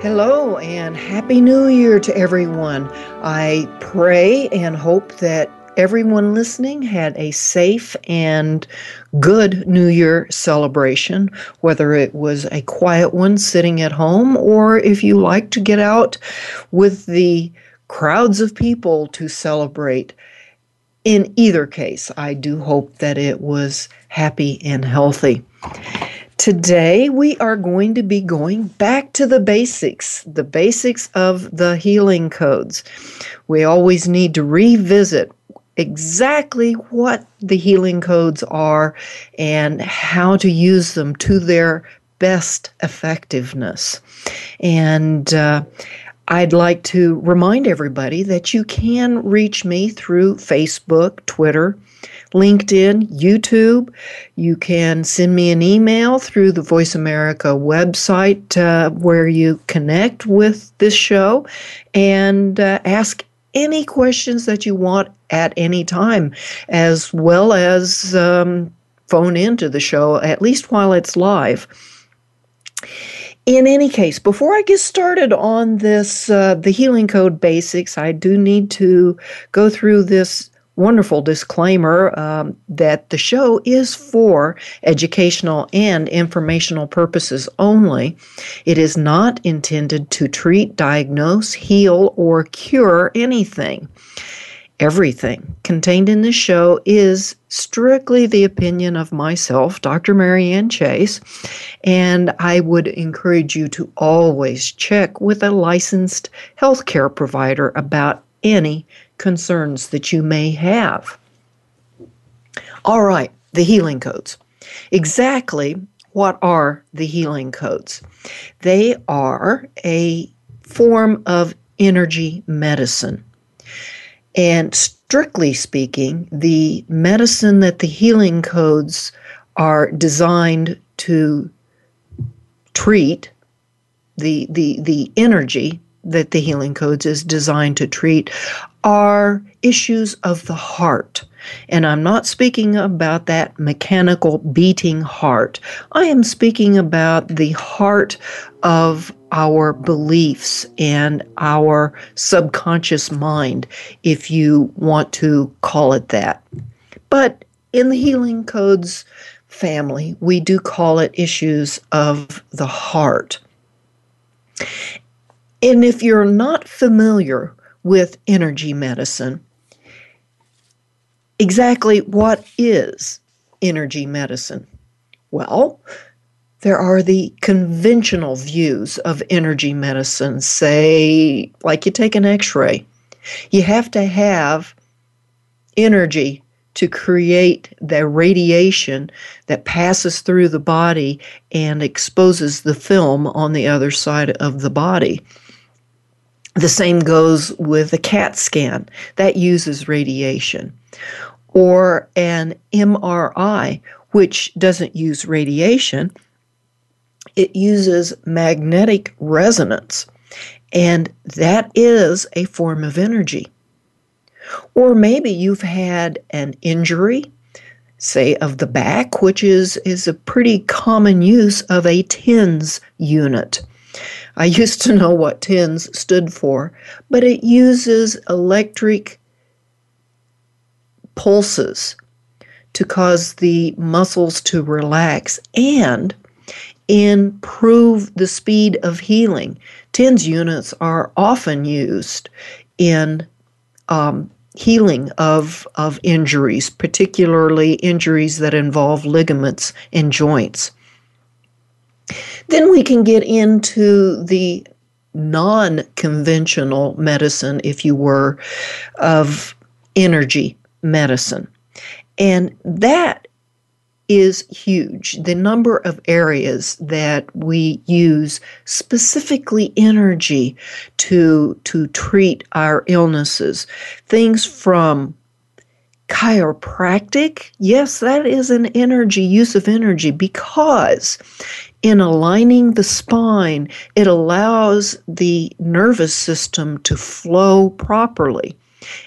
Hello and Happy New Year to everyone. I pray and hope that everyone listening had a safe and good New Year celebration, whether it was a quiet one sitting at home or if you like to get out with the crowds of people to celebrate. In either case, I do hope that it was happy and healthy. Today, we are going to be going back to the basics, the basics of the healing codes. We always need to revisit exactly what the healing codes are and how to use them to their best effectiveness. And uh, I'd like to remind everybody that you can reach me through Facebook, Twitter, LinkedIn, YouTube. You can send me an email through the Voice America website uh, where you connect with this show and uh, ask any questions that you want at any time, as well as um, phone into the show, at least while it's live. In any case, before I get started on this, uh, the healing code basics, I do need to go through this wonderful disclaimer um, that the show is for educational and informational purposes only. It is not intended to treat, diagnose, heal, or cure anything. Everything contained in this show is strictly the opinion of myself, Dr. Marianne Chase, and I would encourage you to always check with a licensed healthcare provider about any concerns that you may have. All right, the healing codes. Exactly what are the healing codes? They are a form of energy medicine. And strictly speaking, the medicine that the healing codes are designed to treat, the, the, the energy that the healing codes is designed to treat are issues of the heart. And I'm not speaking about that mechanical beating heart. I am speaking about the heart of our beliefs and our subconscious mind, if you want to call it that. But in the Healing Codes family, we do call it issues of the heart. And if you're not familiar with energy medicine, exactly what is energy medicine? Well, there are the conventional views of energy medicine, say, like you take an x ray. You have to have energy to create the radiation that passes through the body and exposes the film on the other side of the body. The same goes with a CAT scan that uses radiation, or an MRI, which doesn't use radiation, it uses magnetic resonance, and that is a form of energy. Or maybe you've had an injury, say of the back, which is, is a pretty common use of a TENS unit. I used to know what TENS stood for, but it uses electric pulses to cause the muscles to relax and improve the speed of healing. TENS units are often used in um, healing of, of injuries, particularly injuries that involve ligaments and joints. Then we can get into the non conventional medicine, if you were, of energy medicine. And that is huge. The number of areas that we use specifically energy to to treat our illnesses. Things from chiropractic, yes, that is an energy use of energy because in aligning the spine, it allows the nervous system to flow properly.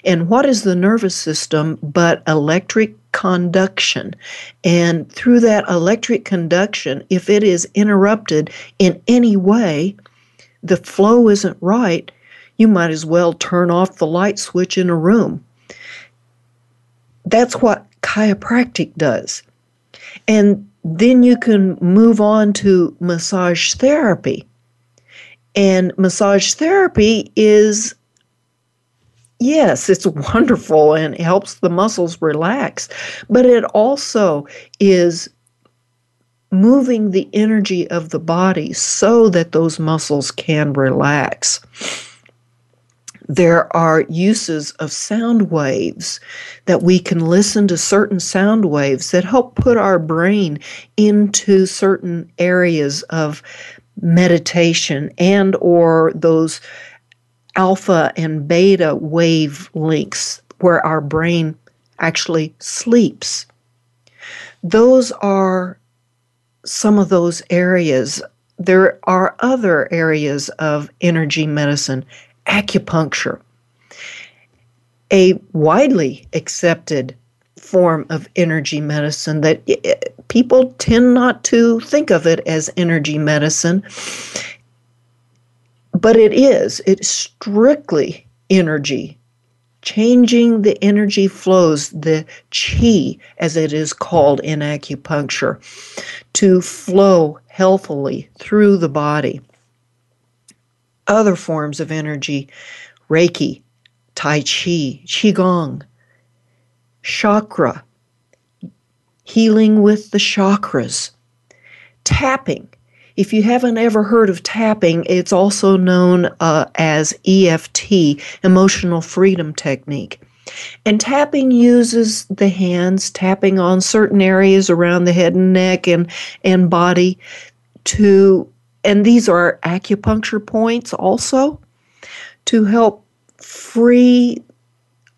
And what is the nervous system but electric conduction? And through that electric conduction, if it is interrupted in any way, the flow isn't right, you might as well turn off the light switch in a room. That's what chiropractic does. And then you can move on to massage therapy. And massage therapy is Yes, it's wonderful and it helps the muscles relax, but it also is moving the energy of the body so that those muscles can relax. There are uses of sound waves that we can listen to certain sound waves that help put our brain into certain areas of meditation and or those alpha and beta wave links where our brain actually sleeps. Those are some of those areas. There are other areas of energy medicine, acupuncture, a widely accepted form of energy medicine that eh, eh, people tend not to think of it as energy medicine but it is, it's strictly energy. Changing the energy flows, the chi, as it is called in acupuncture, to flow healthily through the body. Other forms of energy, Reiki, Tai Chi, Qigong, chakra, healing with the chakras, tapping, if you haven't ever heard of tapping, it's also known uh, as EFT, Emotional Freedom Technique. And tapping uses the hands, tapping on certain areas around the head and neck and, and body to, and these are acupuncture points also, to help free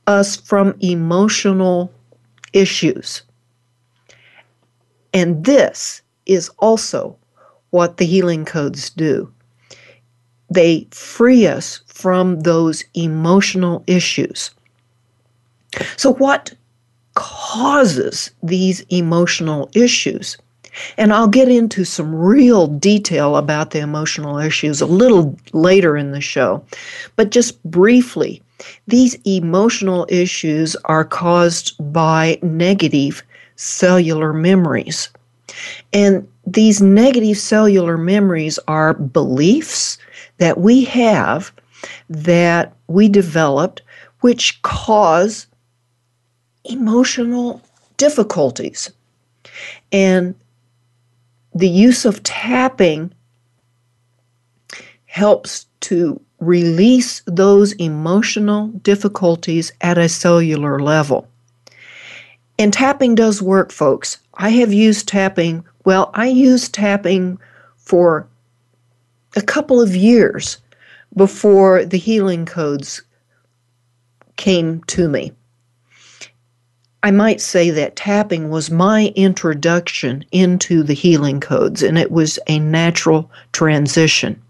us from emotional issues. And this is also what the healing codes do. They free us from those emotional issues. So, what causes these emotional issues? And I'll get into some real detail about the emotional issues a little later in the show. But just briefly, these emotional issues are caused by negative cellular memories. And these negative cellular memories are beliefs that we have that we developed which cause emotional difficulties. And the use of tapping helps to release those emotional difficulties at a cellular level. And tapping does work, folks. I have used tapping well, I used tapping for a couple of years before the healing codes came to me. I might say that tapping was my introduction into the healing codes, and it was a natural transition.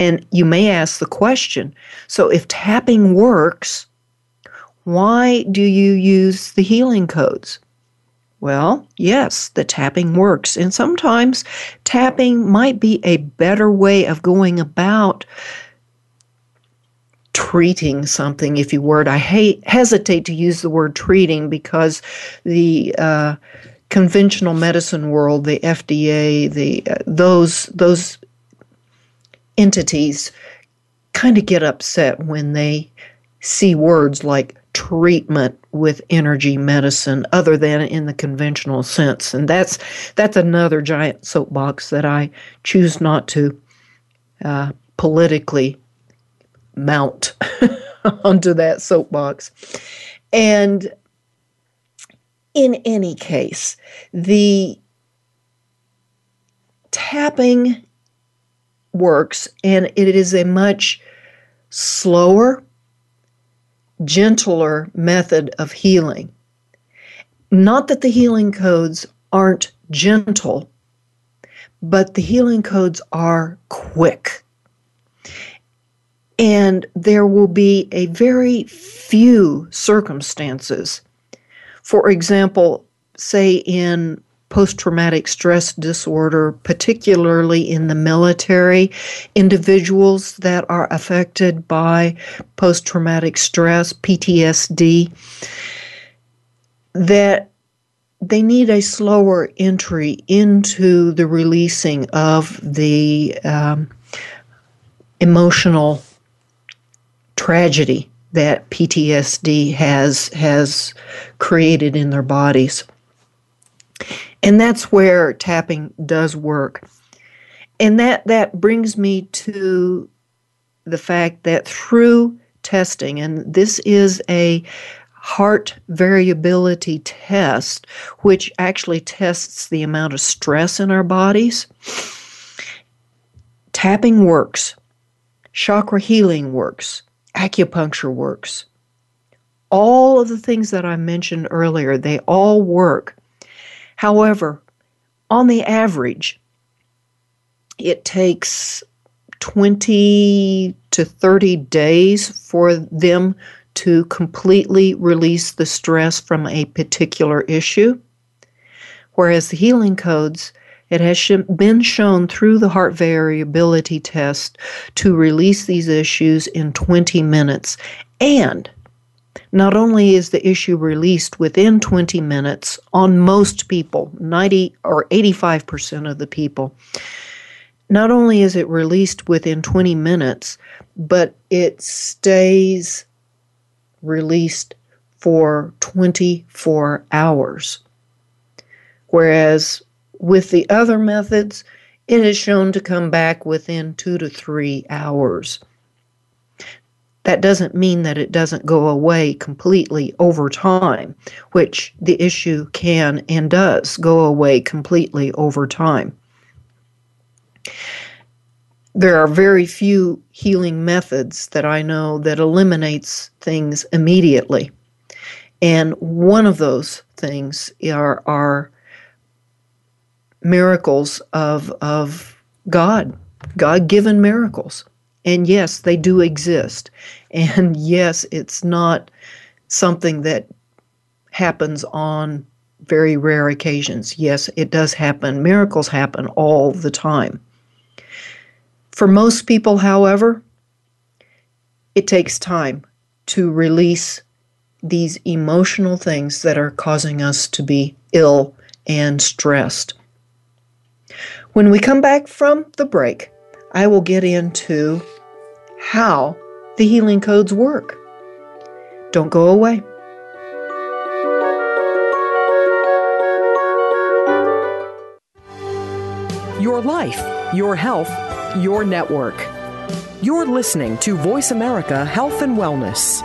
And you may ask the question so if tapping works, why do you use the healing codes? Well, yes, the tapping works. And sometimes tapping might be a better way of going about treating something, if you would. I hate, hesitate to use the word treating because the uh, conventional medicine world, the FDA, the uh, those those entities kind of get upset when they see words like treatment with energy medicine other than in the conventional sense and that's that's another giant soapbox that i choose not to uh, politically mount onto that soapbox and in any case the tapping works and it is a much slower gentler method of healing. Not that the healing codes aren't gentle, but the healing codes are quick. And there will be a very few circumstances. For example, say in post traumatic stress disorder, particularly in the military, individuals that are affected by post traumatic stress, PTSD, that they need a slower entry into the releasing of the um, emotional tragedy that PTSD has has created in their bodies. And that's where tapping does work. And that, that brings me to the fact that through testing, and this is a heart variability test, which actually tests the amount of stress in our bodies. Tapping works, chakra healing works, acupuncture works. All of the things that I mentioned earlier, they all work. However, on the average, it takes 20 to 30 days for them to completely release the stress from a particular issue. Whereas the healing codes, it has been shown through the heart variability test to release these issues in 20 minutes. And not only is the issue released within 20 minutes on most people, 90 or 85% of the people, not only is it released within 20 minutes, but it stays released for 24 hours. Whereas with the other methods, it is shown to come back within two to three hours that doesn't mean that it doesn't go away completely over time, which the issue can and does go away completely over time. There are very few healing methods that I know that eliminates things immediately. And one of those things are, are miracles of, of God, God given miracles. And yes, they do exist. And yes, it's not something that happens on very rare occasions. Yes, it does happen. Miracles happen all the time. For most people, however, it takes time to release these emotional things that are causing us to be ill and stressed. When we come back from the break, I will get into how the healing codes work. Don't go away. Your life, your health, your network. You're listening to Voice America Health and Wellness.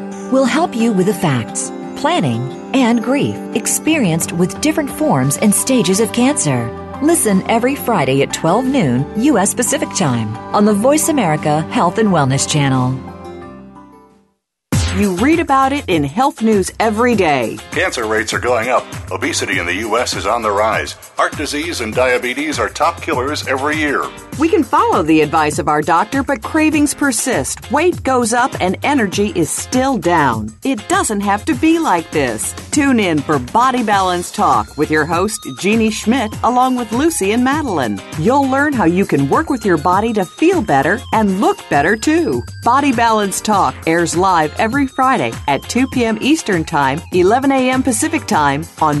will help you with the facts, planning, and grief experienced with different forms and stages of cancer. Listen every Friday at 12 noon U.S. Pacific Time on the Voice America Health and Wellness Channel. You read about it in health news every day. Cancer rates are going up. Obesity in the U.S. is on the rise. Heart disease and diabetes are top killers every year. We can follow the advice of our doctor, but cravings persist. Weight goes up and energy is still down. It doesn't have to be like this. Tune in for Body Balance Talk with your host, Jeannie Schmidt, along with Lucy and Madeline. You'll learn how you can work with your body to feel better and look better too. Body Balance Talk airs live every Friday at 2 p.m. Eastern Time, 11 a.m. Pacific Time on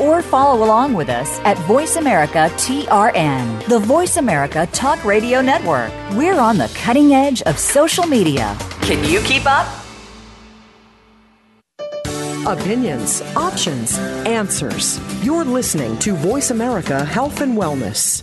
or follow along with us at Voice America TRN, the Voice America Talk Radio Network. We're on the cutting edge of social media. Can you keep up? Opinions, options, answers. You're listening to Voice America Health and Wellness.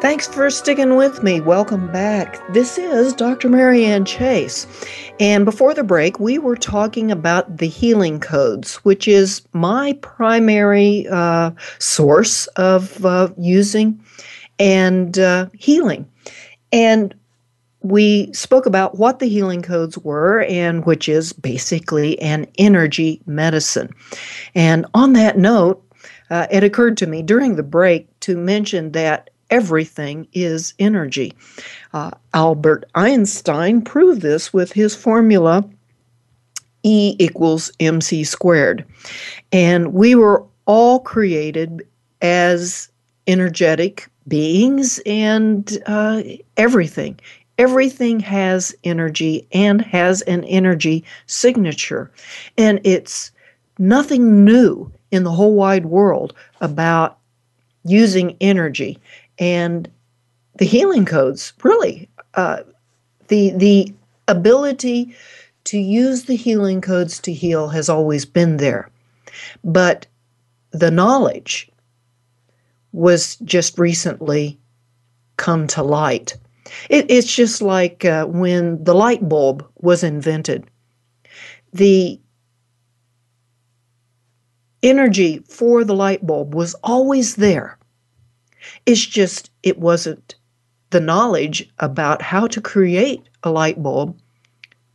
Thanks for sticking with me. Welcome back. This is Dr. Marianne Chase. And before the break, we were talking about the healing codes, which is my primary uh, source of uh, using and uh, healing. And we spoke about what the healing codes were, and which is basically an energy medicine. And on that note, uh, it occurred to me during the break to mention that everything is energy. Uh, Albert Einstein proved this with his formula E equals mc squared. And we were all created as energetic beings and uh, everything. Everything has energy and has an energy signature. And it's nothing new in the whole wide world about using energy and the healing codes really uh, the the ability to use the healing codes to heal has always been there. But the knowledge was just recently come to light. It, it's just like uh, when the light bulb was invented. The energy for the light bulb was always there it's just, it wasn't the knowledge about how to create a light bulb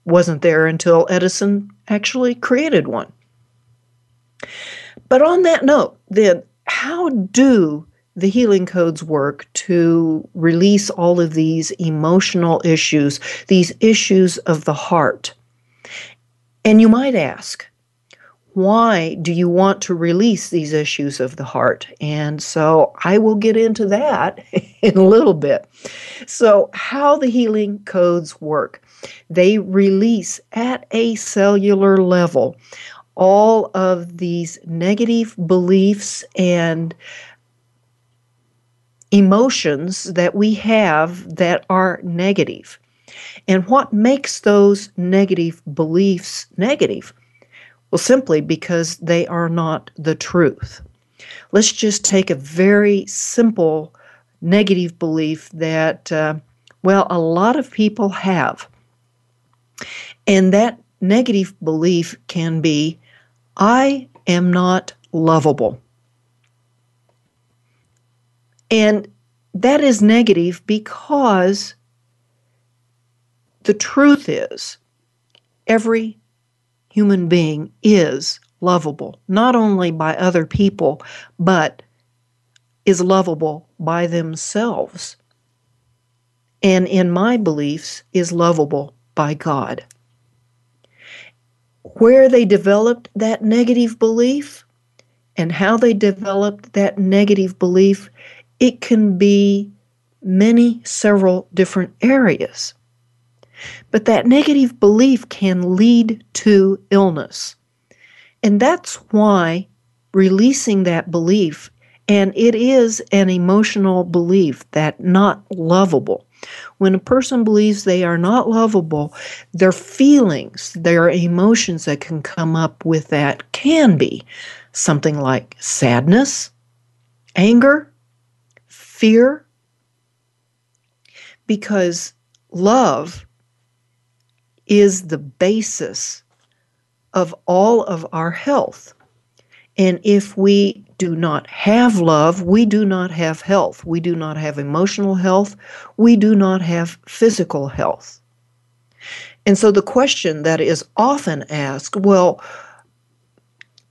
wasn't there until Edison actually created one. But on that note, then, how do the healing codes work to release all of these emotional issues, these issues of the heart? And you might ask, why do you want to release these issues of the heart? And so I will get into that in a little bit. So, how the healing codes work they release at a cellular level all of these negative beliefs and emotions that we have that are negative. And what makes those negative beliefs negative? Well, simply because they are not the truth. Let's just take a very simple negative belief that, uh, well, a lot of people have. And that negative belief can be I am not lovable. And that is negative because the truth is every human being is lovable, not only by other people, but is lovable by themselves. And in my beliefs, is lovable by God. Where they developed that negative belief and how they developed that negative belief, it can be many, several different areas. But that negative belief can lead to illness. And that's why releasing that belief, and it is an emotional belief that not lovable. When a person believes they are not lovable, their feelings, their emotions that can come up with that can be something like sadness, anger, fear, because love is the basis of all of our health. And if we do not have love, we do not have health. We do not have emotional health. We do not have physical health. And so the question that is often asked well,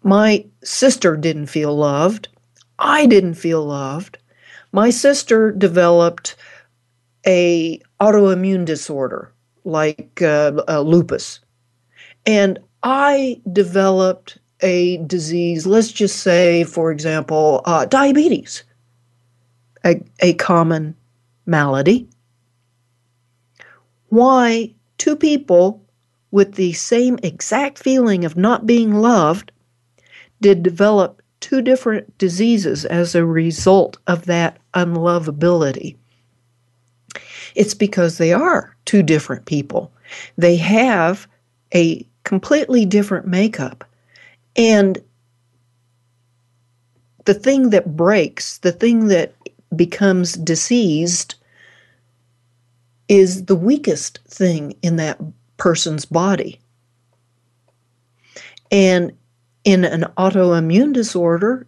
my sister didn't feel loved. I didn't feel loved. My sister developed a autoimmune disorder like uh, uh, lupus. And I developed a disease, let's just say, for example, uh, diabetes, a, a common malady. Why two people with the same exact feeling of not being loved did develop two different diseases as a result of that unlovability? It's because they are two different people. They have a completely different makeup. And the thing that breaks, the thing that becomes diseased, is the weakest thing in that person's body. And in an autoimmune disorder,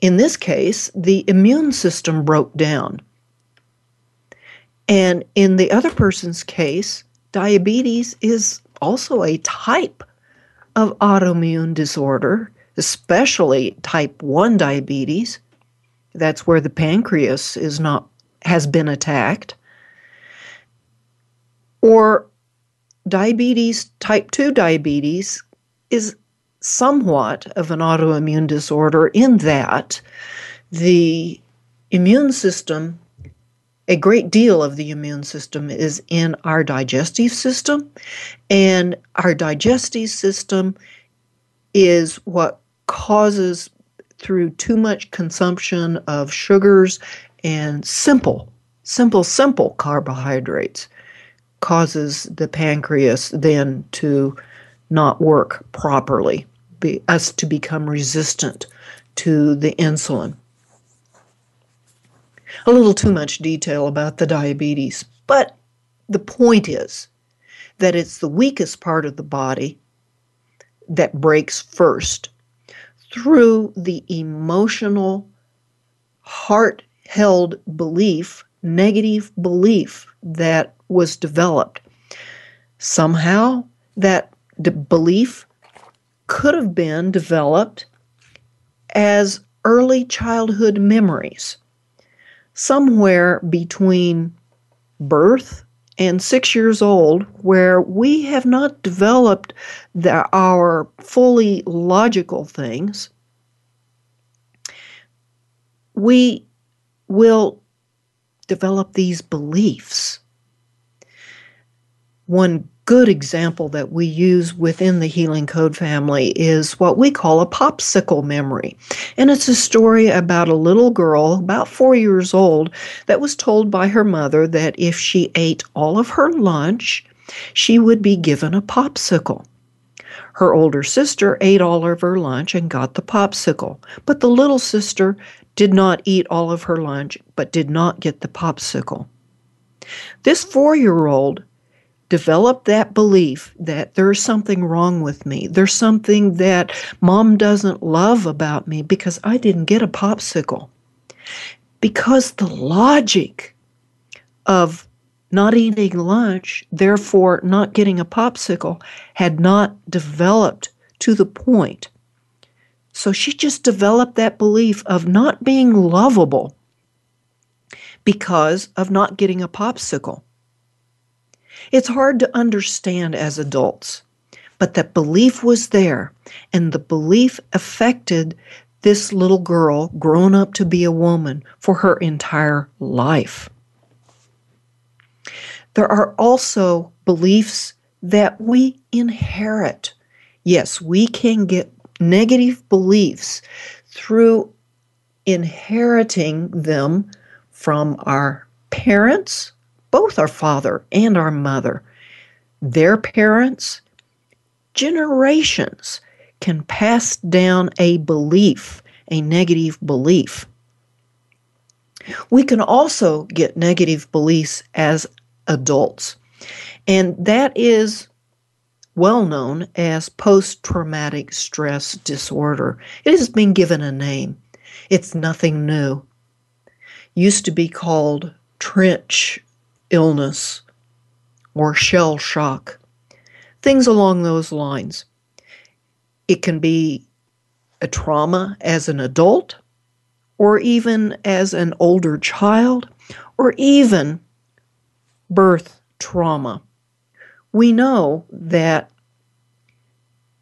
in this case, the immune system broke down. And in the other person's case, diabetes is also a type of autoimmune disorder, especially type 1 diabetes. That's where the pancreas is not has been attacked. Or diabetes, type 2 diabetes is somewhat of an autoimmune disorder in that the immune system a great deal of the immune system is in our digestive system, and our digestive system is what causes, through too much consumption of sugars and simple, simple, simple carbohydrates, causes the pancreas then to not work properly, be, us to become resistant to the insulin a little too much detail about the diabetes, but the point is that it's the weakest part of the body that breaks first through the emotional, heart held belief, negative belief that was developed. Somehow, that belief could have been developed as early childhood memories somewhere between birth and six years old, where we have not developed the, our fully logical things, we will develop these beliefs. One good example that we use within the Healing Code family is what we call a popsicle memory. And it's a story about a little girl, about four years old, that was told by her mother that if she ate all of her lunch, she would be given a popsicle. Her older sister ate all of her lunch and got the popsicle, but the little sister did not eat all of her lunch but did not get the popsicle. This four year old develop that belief that there's something wrong with me. There's something that mom doesn't love about me because I didn't get a popsicle. Because the logic of not eating lunch, therefore not getting a popsicle, had not developed to the point. So she just developed that belief of not being lovable because of not getting a popsicle. It's hard to understand as adults, but that belief was there, and the belief affected this little girl grown up to be a woman for her entire life. There are also beliefs that we inherit. Yes, we can get negative beliefs through inheriting them from our parents, both our father and our mother, their parents, generations can pass down a belief, a negative belief. We can also get negative beliefs as adults, and that is well known as post traumatic stress disorder. It has been given a name. It's nothing new. Used to be called trench illness or shell shock, things along those lines. It can be a trauma as an adult, or even as an older child, or even birth trauma. We know that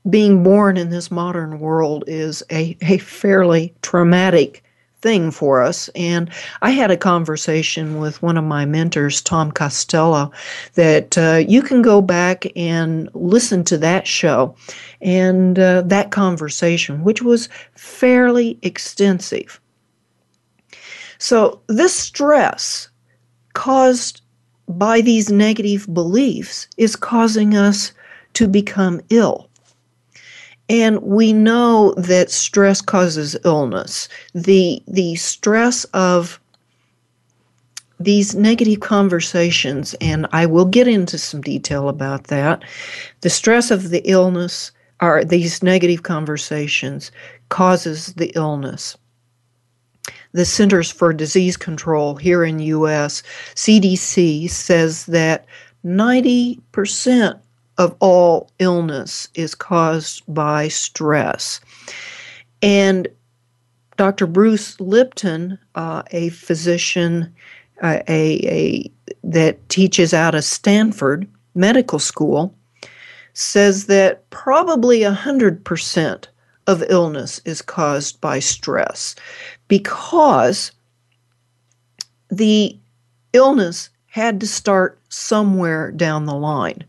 being born in this modern world is a, a fairly traumatic thing for us. And I had a conversation with one of my mentors, Tom Costello, that uh, you can go back and listen to that show and uh, that conversation, which was fairly extensive. So, this stress caused by these negative beliefs is causing us to become ill. And we know that stress causes illness. The, the stress of these negative conversations, and I will get into some detail about that. The stress of the illness or these negative conversations causes the illness. The Centers for Disease Control here in US, CDC says that 90% of all illness is caused by stress. And Dr. Bruce Lipton, uh, a physician uh, a, a, that teaches out of Stanford Medical School, says that probably 100% of illness is caused by stress because the illness had to start somewhere down the line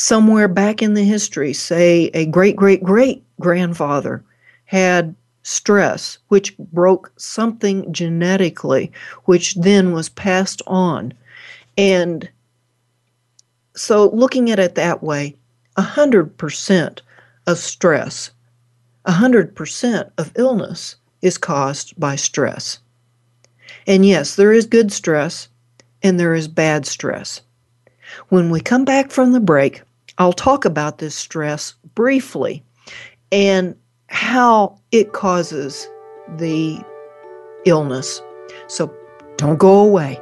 somewhere back in the history, say a great great great grandfather had stress, which broke something genetically, which then was passed on. And so, looking at it that way, 100% of stress, 100% of illness is caused by stress. And yes, there is good stress and there is bad stress. When we come back from the break, I'll talk about this stress briefly and how it causes the illness. So don't go away.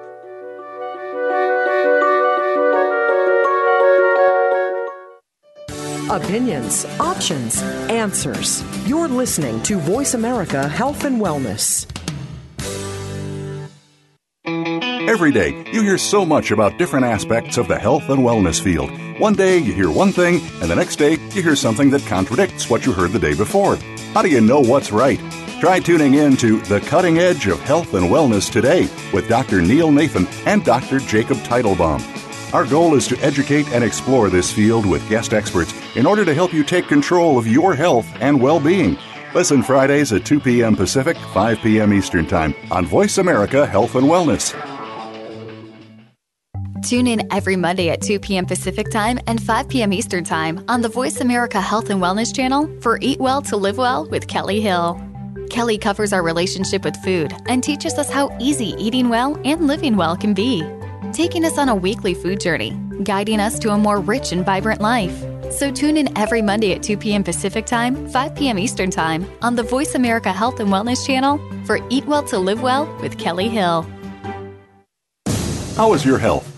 Opinions, options, answers. You're listening to Voice America Health and Wellness. Every day, you hear so much about different aspects of the health and wellness field. One day you hear one thing, and the next day you hear something that contradicts what you heard the day before. How do you know what's right? Try tuning in to The Cutting Edge of Health and Wellness today with Dr. Neil Nathan and Dr. Jacob Teitelbaum. Our goal is to educate and explore this field with guest experts in order to help you take control of your health and well being. Listen Fridays at 2 p.m. Pacific, 5 p.m. Eastern Time on Voice America Health and Wellness. Tune in every Monday at 2 p.m. Pacific Time and 5 p.m. Eastern Time on the Voice America Health and Wellness channel for Eat Well to Live Well with Kelly Hill. Kelly covers our relationship with food and teaches us how easy eating well and living well can be, taking us on a weekly food journey, guiding us to a more rich and vibrant life. So tune in every Monday at 2 p.m. Pacific Time, 5 p.m. Eastern Time on the Voice America Health and Wellness channel for Eat Well to Live Well with Kelly Hill. How is your health?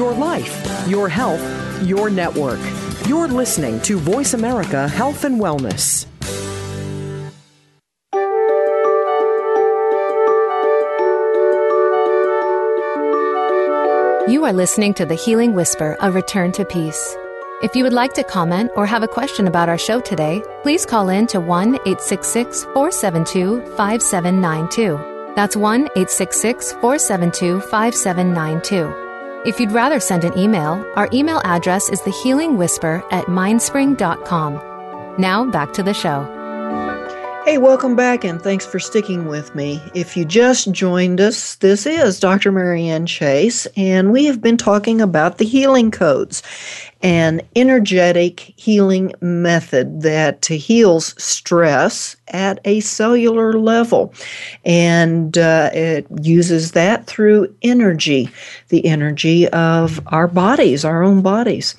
Your life, your health, your network. You're listening to Voice America Health and Wellness. You are listening to The Healing Whisper, a return to peace. If you would like to comment or have a question about our show today, please call in to 1 866 472 5792. That's 1 866 472 5792. If you'd rather send an email, our email address is thehealingwhisper at mindspring.com. Now back to the show. Hey, welcome back and thanks for sticking with me. If you just joined us, this is Dr. Marianne Chase, and we have been talking about the healing codes an energetic healing method that heals stress at a cellular level. And uh, it uses that through energy, the energy of our bodies, our own bodies.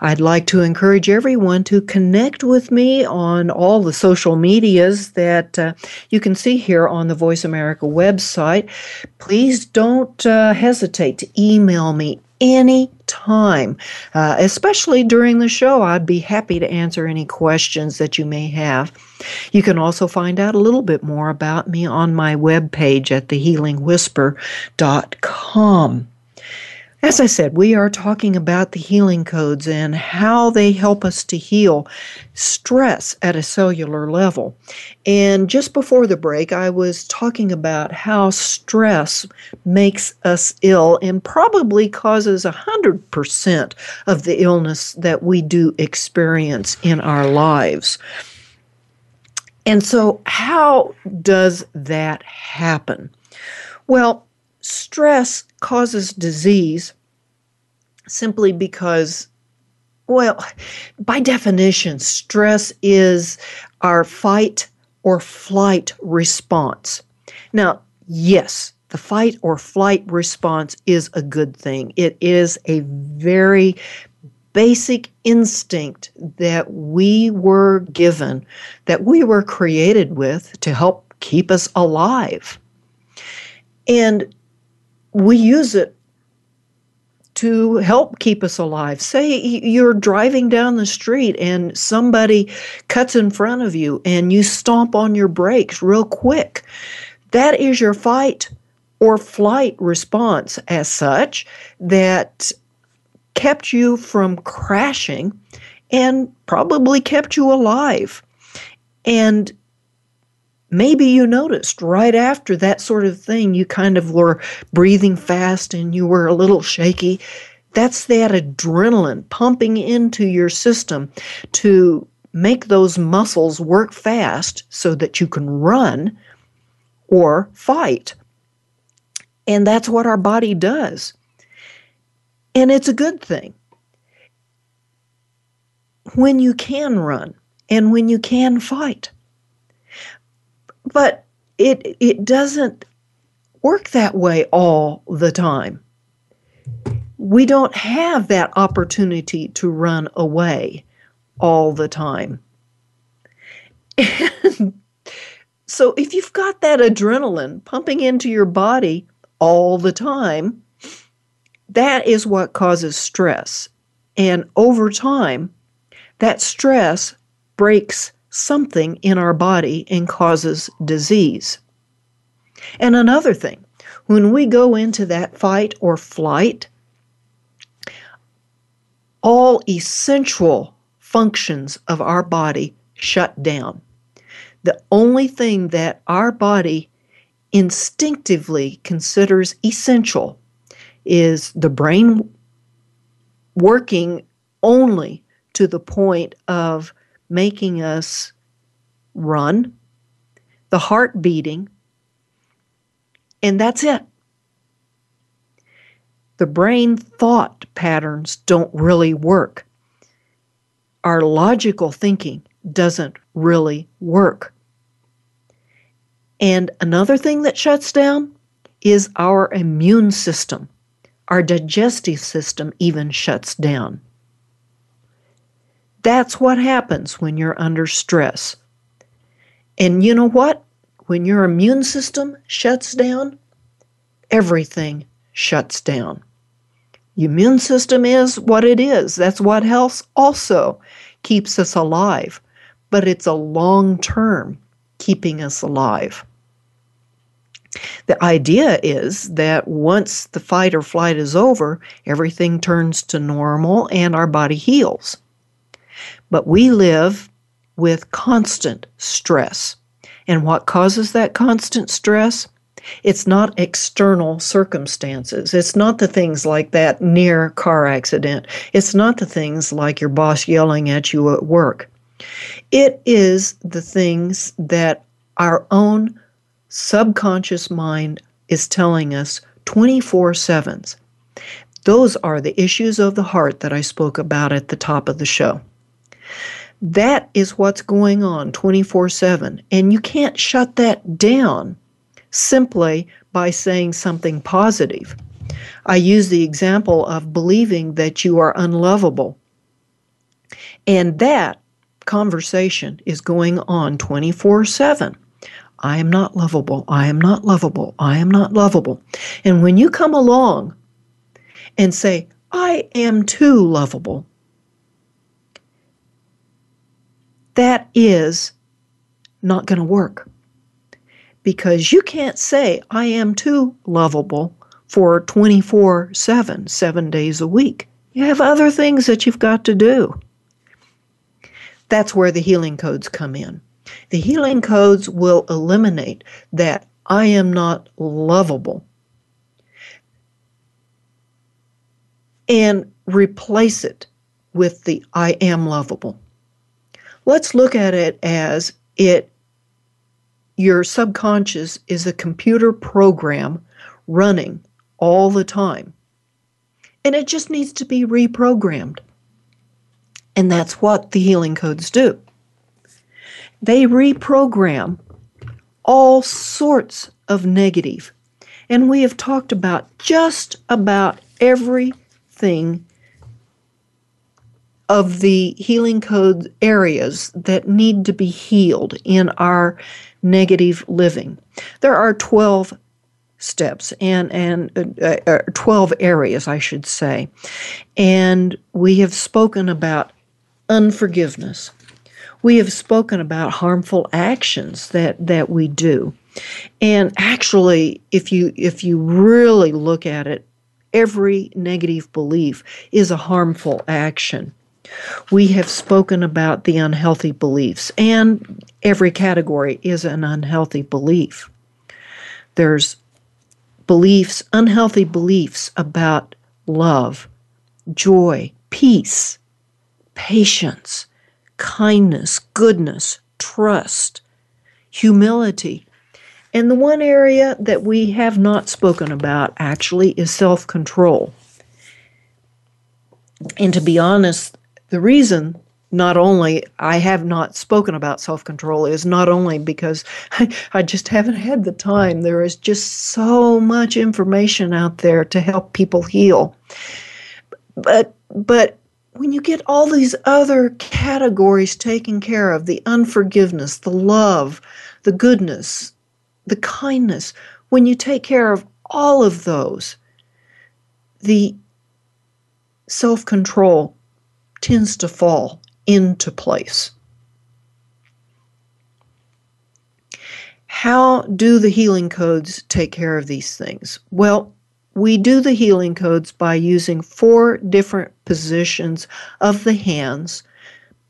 I'd like to encourage everyone to connect with me on all the social medias that uh, you can see here on the Voice America website. Please don't uh, hesitate to email me any time, uh, especially during the show. I'd be happy to answer any questions that you may have. You can also find out a little bit more about me on my webpage at thehealingwhisper.com. As I said, we are talking about the healing codes and how they help us to heal stress at a cellular level. And just before the break, I was talking about how stress makes us ill and probably causes 100% of the illness that we do experience in our lives. And so, how does that happen? Well, stress causes disease simply because, well, by definition, stress is our fight or flight response. Now, yes, the fight or flight response is a good thing. It is a very basic instinct that we were given, that we were created with to help keep us alive. And we use it to help keep us alive. Say you're driving down the street and somebody cuts in front of you and you stomp on your brakes real quick. That is your fight or flight response, as such, that kept you from crashing and probably kept you alive. And maybe you noticed right after that sort of thing, you kind of were breathing fast and you were a little shaky. That's that adrenaline pumping into your system to make those muscles work fast so that you can run or fight. And that's what our body does. And it's a good thing. When you can run and when you can fight. But it it doesn't work that way all the time. We don't have that opportunity to run away all the time. so if you've got that adrenaline pumping into your body all the time, that is what causes stress. And over time, that stress breaks something in our body and causes disease. And another thing, when we go into that fight or flight, all essential functions of our body shut down. The only thing that our body instinctively considers essential is the brain working only to the point of making us run, the heart beating, and that's it. The brain thought patterns don't really work. Our logical thinking doesn't really work. And another thing that shuts down is our immune system. Our digestive system even shuts down. That's what happens when you're under stress. And you know what? When your immune system shuts down, everything shuts down. Your immune system is what it is. That's what health also keeps us alive, but it's a long term keeping us alive. The idea is that once the fight or flight is over, everything turns to normal and our body heals. But we live with constant stress. And what causes that constant stress? It's not external circumstances. It's not the things like that near car accident. It's not the things like your boss yelling at you at work. It is the things that our own subconscious mind is telling us 24 7. Those are the issues of the heart that I spoke about at the top of the show. That is what's going on 24 7. And you can't shut that down simply by saying something positive. I use the example of believing that you are unlovable. And that conversation is going on 24 7. I am not lovable. I am not lovable. I am not lovable. And when you come along and say, I am too lovable, that is not going to work. Because you can't say, I am too lovable for 24 7, seven days a week. You have other things that you've got to do. That's where the healing codes come in. The healing codes will eliminate that I am not lovable and replace it with the I am lovable. Let's look at it as it your subconscious is a computer program running all the time. And it just needs to be reprogrammed. And that's what the healing codes do they reprogram all sorts of negative. And we have talked about just about everything of the healing code areas that need to be healed in our negative living. There are 12 steps and and uh, uh, 12 areas I should say. And we have spoken about unforgiveness we have spoken about harmful actions that, that we do. And actually, if you if you really look at it, every negative belief is a harmful action. We have spoken about the unhealthy beliefs, and every category is an unhealthy belief. There's beliefs, unhealthy beliefs about love, joy, peace, patience, kindness, goodness, trust, humility. And the one area that we have not spoken about actually is self control. And to be honest, the reason not only I have not spoken about self control is not only because I, I, just haven't had the time. There is just so much information out there to help people heal. But but when you get all these other categories taken care of the unforgiveness, the love, the goodness, the kindness when you take care of all of those, the self control tends to fall into place. How do the healing codes take care of these things? Well, we do the healing codes by using four different positions of the hands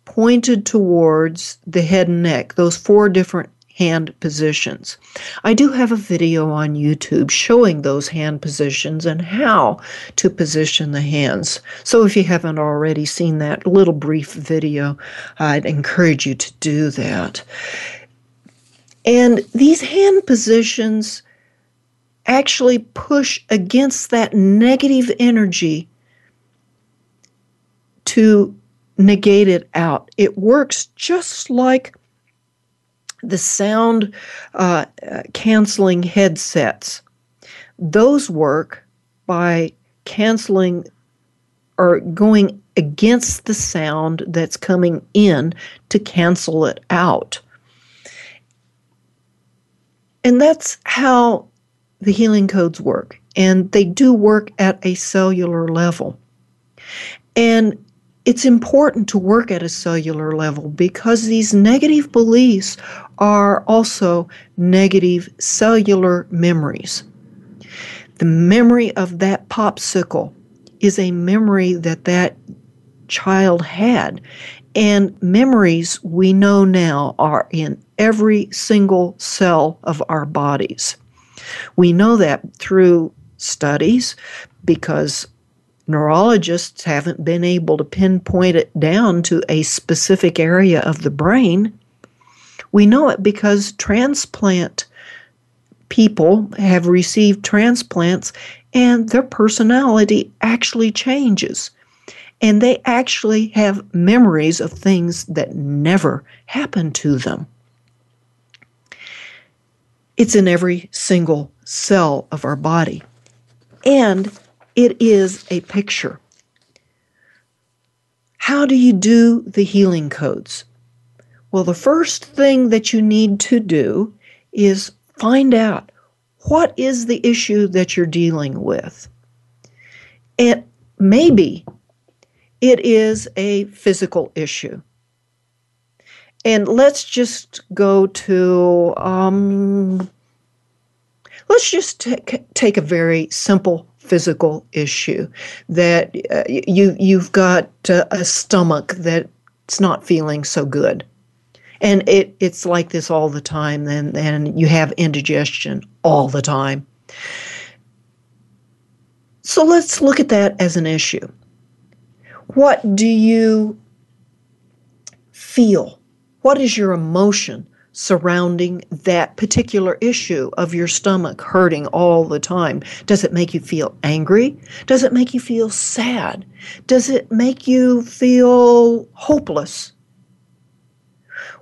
pointed towards the head and neck, those four different hand positions. I do have a video on YouTube showing those hand positions and how to position the hands. So if you haven't already seen that little brief video, I'd encourage you to do that. And these hand positions actually push against that negative energy to negate it out. It works just like the sound uh, canceling headsets, those work by canceling or going against the sound that's coming in to cancel it out. And that's how the healing codes work. And they do work at a cellular level. And it's important to work at a cellular level because these negative beliefs are also negative cellular memories. The memory of that popsicle is a memory that that child had. And memories we know now are in every single cell of our bodies. We know that through studies because neurologists haven't been able to pinpoint it down to a specific area of the brain. We know it because transplant people have received transplants and their personality actually changes. And they actually have memories of things that never happened to them. It's in every single cell of our body. And it is a picture. How do you do the healing codes? Well, the first thing that you need to do is find out what is the issue that you're dealing with. And maybe it is a physical issue. And let's just go to, um, let's just t- take a very simple physical issue that uh, you you've got uh, a stomach that's not feeling so good and it it's like this all the time and and you have indigestion all the time so let's look at that as an issue what do you feel what is your emotion surrounding that particular issue of your stomach hurting all the time? Does it make you feel angry? Does it make you feel sad? Does it make you feel hopeless?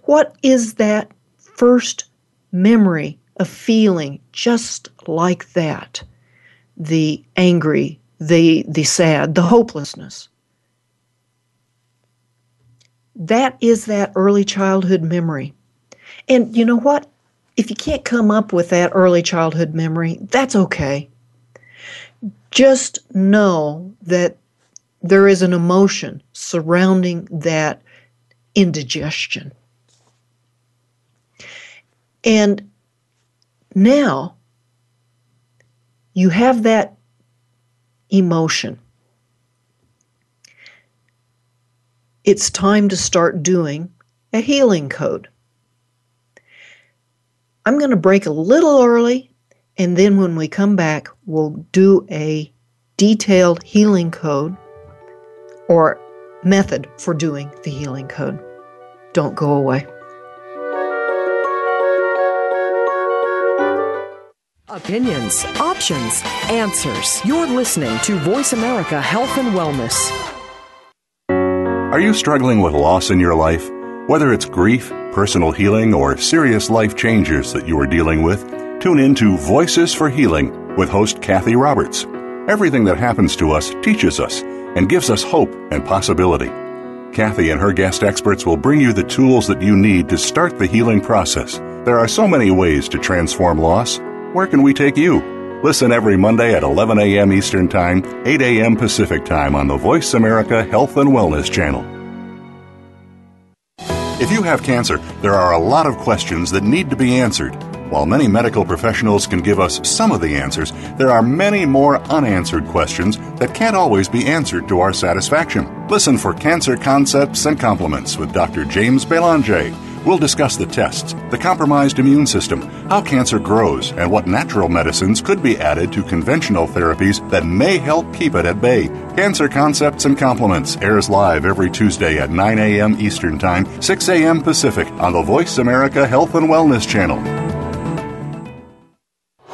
What is that first memory of feeling just like that? The angry, the, the sad, the hopelessness. That is that early childhood memory. And you know what? If you can't come up with that early childhood memory, that's okay. Just know that there is an emotion surrounding that indigestion. And now you have that emotion. It's time to start doing a healing code. I'm going to break a little early, and then when we come back, we'll do a detailed healing code or method for doing the healing code. Don't go away. Opinions, options, answers. You're listening to Voice America Health and Wellness. Are you struggling with loss in your life? Whether it's grief, personal healing, or serious life changes that you are dealing with, tune in to Voices for Healing with host Kathy Roberts. Everything that happens to us teaches us and gives us hope and possibility. Kathy and her guest experts will bring you the tools that you need to start the healing process. There are so many ways to transform loss where can we take you? Listen every Monday at 11 a.m. Eastern Time, 8 a.m. Pacific Time on the Voice America Health and Wellness Channel. If you have cancer, there are a lot of questions that need to be answered. While many medical professionals can give us some of the answers, there are many more unanswered questions that can't always be answered to our satisfaction. Listen for Cancer Concepts and Compliments with Dr. James Belanger We'll discuss the tests, the compromised immune system, how cancer grows, and what natural medicines could be added to conventional therapies that may help keep it at bay. Cancer Concepts and Compliments airs live every Tuesday at 9 a.m. Eastern Time, 6 a.m. Pacific on the Voice America Health and Wellness Channel.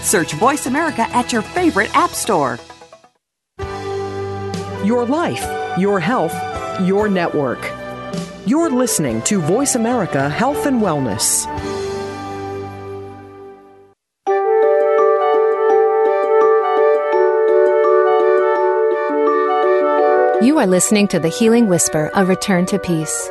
Search Voice America at your favorite app store. Your life, your health, your network. You're listening to Voice America Health and Wellness. You are listening to The Healing Whisper, a return to peace.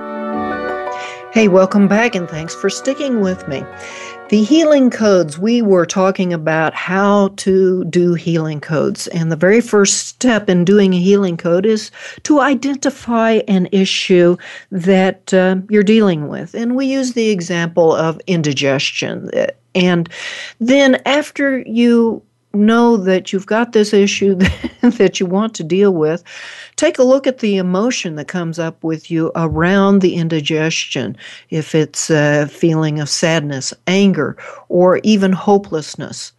Hey, welcome back and thanks for sticking with me. The healing codes, we were talking about how to do healing codes. And the very first step in doing a healing code is to identify an issue that uh, you're dealing with. And we use the example of indigestion. And then after you know that you've got this issue that you want to deal with, take a look at the emotion that comes up with you around the indigestion. If it's a feeling of sadness, anger, or even hopelessness,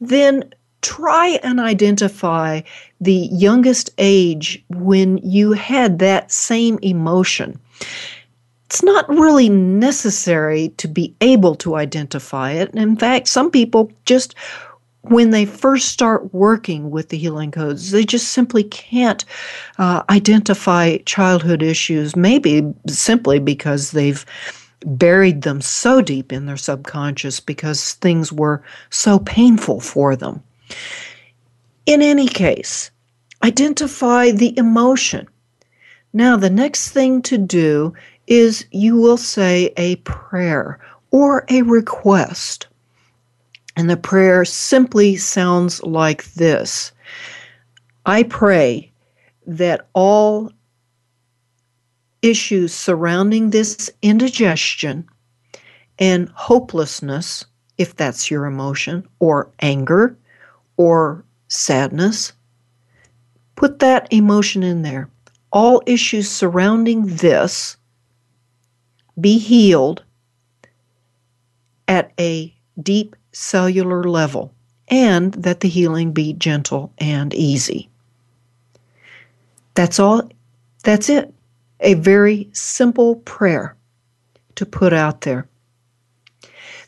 then try and identify the youngest age when you had that same emotion. It's not really necessary to be able to identify it. In fact, some people just when they first start working with the healing codes, they just simply can't uh, identify childhood issues, maybe simply because they've buried them so deep in their subconscious because things were so painful for them. In any case, identify the emotion. Now, the next thing to do is you will say a prayer or a request. And the prayer simply sounds like this I pray that all issues surrounding this indigestion and hopelessness, if that's your emotion, or anger, or sadness, put that emotion in there. All issues surrounding this be healed at a deep cellular level, and that the healing be gentle and easy. That's all. That's it. A very simple prayer to put out there.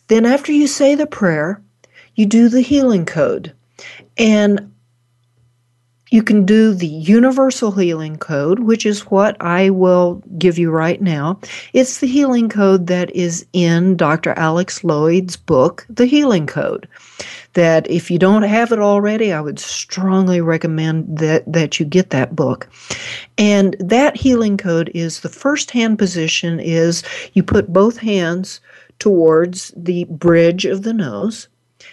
Then, after you say the prayer, you do the healing code. And you can do the Universal Healing Code, which is what I will give you right now. It's the healing code that is in Dr. Alex Loyd's book, The Healing Code. That if you don't have it already, I would strongly recommend that, that you get that book. And that healing code is the first hand position is you put both hands towards the bridge of the nose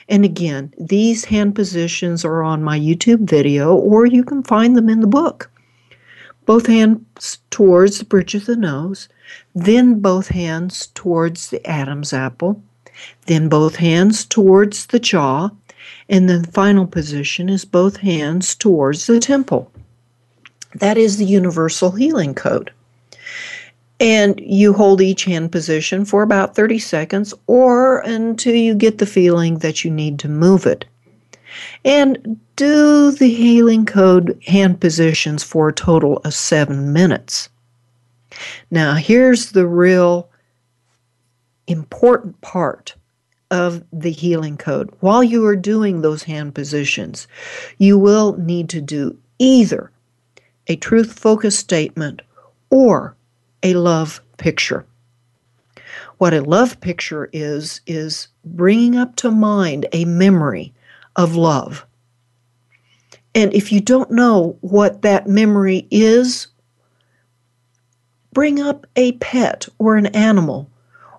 and again, these hand positions are on my YouTube video, or you can find them in the book. Both hands towards the bridge of the nose, then both hands towards the Adam's apple, then both hands towards the jaw, and the final position is both hands towards the temple. That is the universal healing code and you hold each hand position for about 30 seconds or until you get the feeling that you need to move it. And do the healing code hand positions for a total of seven minutes. Now, here's the real important part of the healing code. While you are doing those hand positions, you will need to do either a truth focused statement or a love picture. What a love picture is, is bringing up to mind a memory of love. And if you don't know what that memory is, bring up a pet or an animal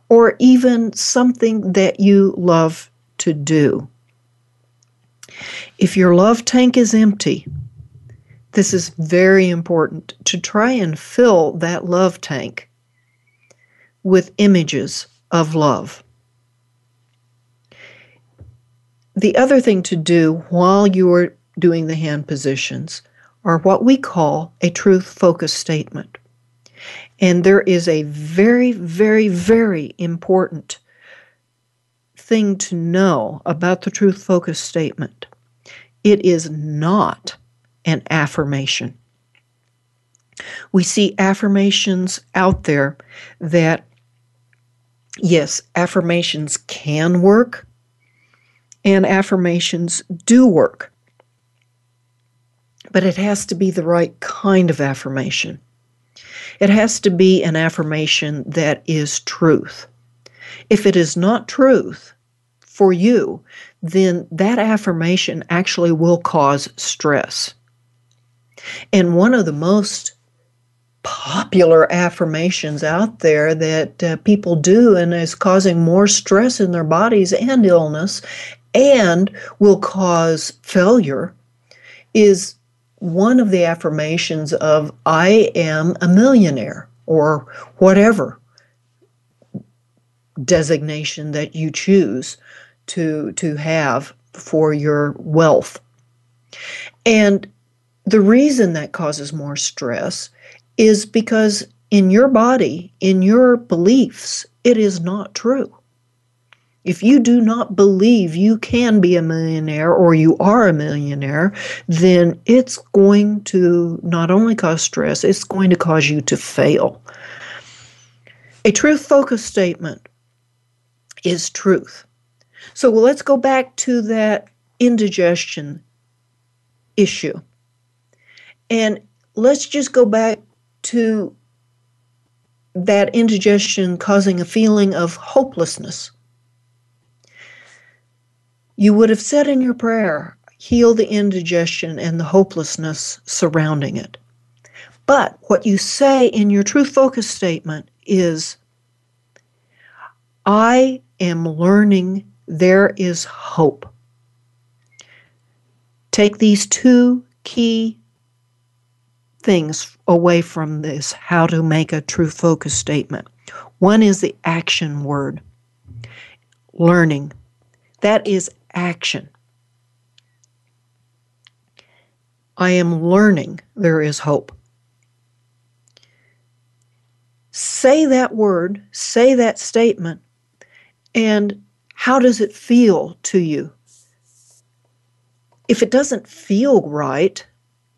or even something that you love to do. If your love tank is empty, this is very important to try and fill that love tank with images of love. The other thing to do while you're doing the hand positions are what we call a truth focus statement. And there is a very, very, very important thing to know about the truth focus statement it is not an affirmation. We see affirmations out there that, yes, affirmations can work and affirmations do work. But it has to be the right kind of affirmation. It has to be an affirmation that is truth. If it is not truth for you, then that affirmation actually will cause stress. And one of the most popular affirmations out there that uh, people do and is causing more stress in their bodies and illness and will cause failure is one of the affirmations of I am a millionaire or whatever designation that you choose to to have for your wealth. And the reason that causes more stress is because in your body, in your beliefs, it is not true. If you do not believe you can be a millionaire or you are a millionaire, then it's going to not only cause stress, it's going to cause you to fail. A truth focused statement is truth. So let's go back to that indigestion issue. And let's just go back to that indigestion causing a feeling of hopelessness. You would have said in your prayer, heal the indigestion and the hopelessness surrounding it. But what you say in your truth focus statement is, I am learning there is hope. Take these two key things away from this how to make a true focus statement. One is the action word, learning. That is action. I am learning there is hope. Say that word, say that statement, and how does it feel to you? If it doesn't feel right,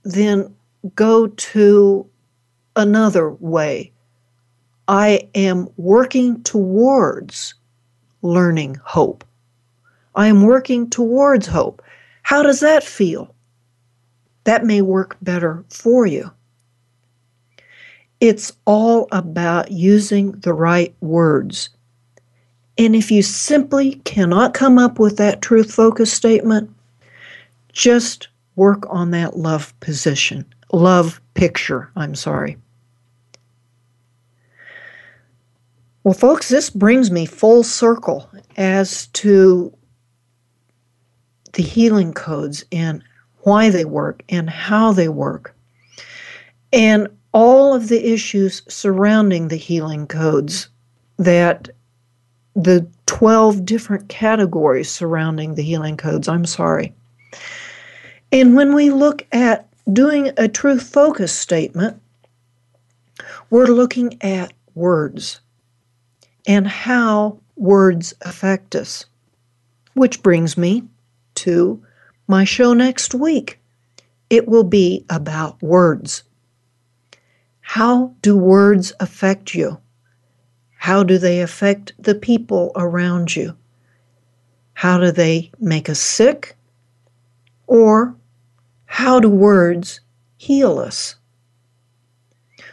then go to another way. I am working towards learning hope. I am working towards hope. How does that feel? That may work better for you. It's all about using the right words. And if you simply cannot come up with that truth focused statement, just work on that love position, love picture. I'm sorry. Well, folks, this brings me full circle as to the healing codes and why they work and how they work. And all of the issues surrounding the healing codes that the 12 different categories surrounding the healing codes. I'm sorry. And when we look at doing a truth focus statement, we're looking at words and how words affect us. Which brings me to my show next week. It will be about words. How do words affect you? How do they affect the people around you? How do they make us sick? Or how do words heal us?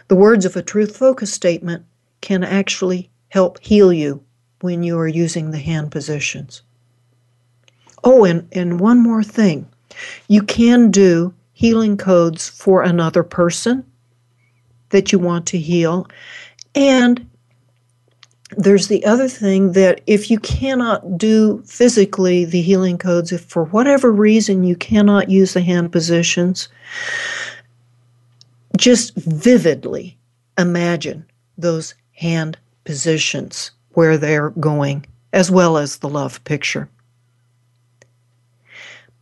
The words of a truth focus statement can actually help heal you when you are using the hand positions. Oh, and, and one more thing you can do healing codes for another person that you want to heal. And there's the other thing that if you cannot do physically the healing codes, if for whatever reason you cannot use the hand positions, just vividly imagine those hand positions where they're going, as well as the love picture.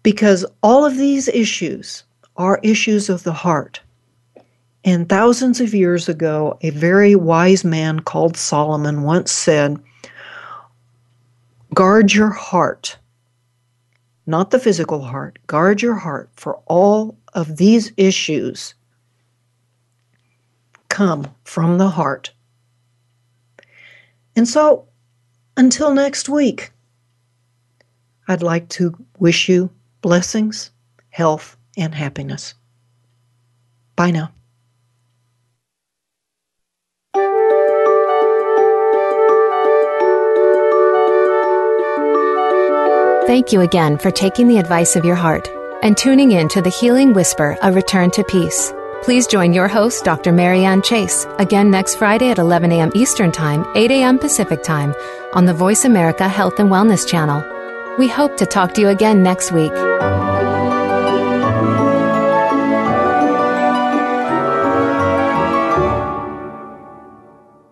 Because all of these issues are issues of the heart. And thousands of years ago, a very wise man called Solomon once said, Guard your heart, not the physical heart, guard your heart, for all of these issues come from the heart. And so, until next week, I'd like to wish you blessings, health, and happiness. Bye now. Thank you again for taking the advice of your heart and tuning in to the Healing Whisper, A Return to Peace. Please join your host, Dr. Marianne Chase, again next Friday at 11 a.m. Eastern Time, 8 a.m. Pacific Time on the Voice America Health and Wellness channel. We hope to talk to you again next week.